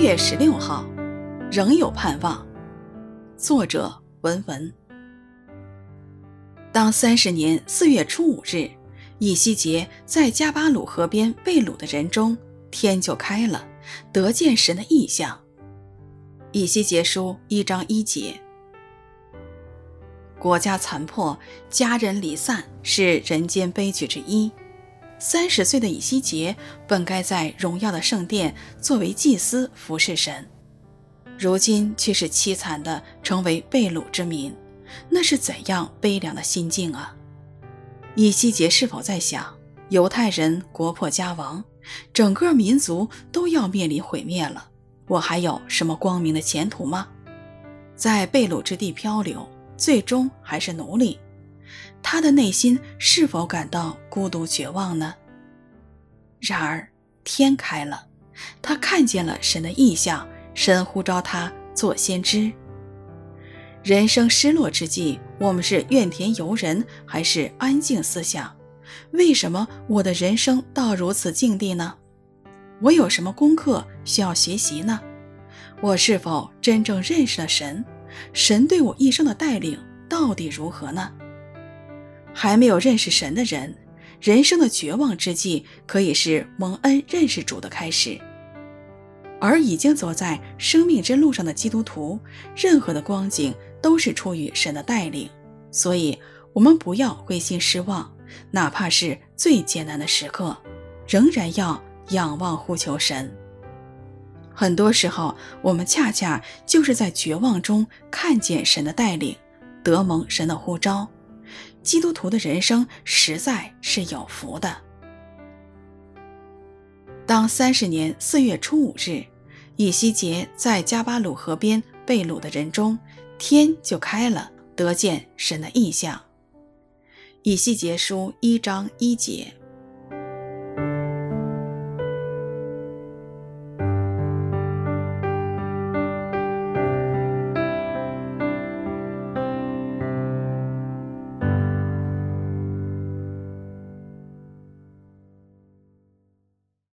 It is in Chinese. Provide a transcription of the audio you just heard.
月十六号，仍有盼望。作者文文。当三十年四月初五日，以西结在加巴鲁河边被掳的人中，天就开了，得见神的异象。以西结书一章一节。国家残破，家人离散，是人间悲剧之一。三十岁的以西结本该在荣耀的圣殿作为祭司服侍神，如今却是凄惨的成为被掳之民，那是怎样悲凉的心境啊！以西结是否在想，犹太人国破家亡，整个民族都要面临毁灭了，我还有什么光明的前途吗？在被掳之地漂流，最终还是奴隶。他的内心是否感到孤独绝望呢？然而天开了，他看见了神的异象，神呼召他做先知。人生失落之际，我们是怨天尤人，还是安静思想？为什么我的人生到如此境地呢？我有什么功课需要学习呢？我是否真正认识了神？神对我一生的带领到底如何呢？还没有认识神的人，人生的绝望之际，可以是蒙恩认识主的开始；而已经走在生命之路上的基督徒，任何的光景都是出于神的带领。所以，我们不要灰心失望，哪怕是最艰难的时刻，仍然要仰望呼求神。很多时候，我们恰恰就是在绝望中看见神的带领，得蒙神的呼召。基督徒的人生实在是有福的。当三十年四月初五日，以西结在加巴鲁河边被掳的人中，天就开了，得见神的异象。以西结书一章一节，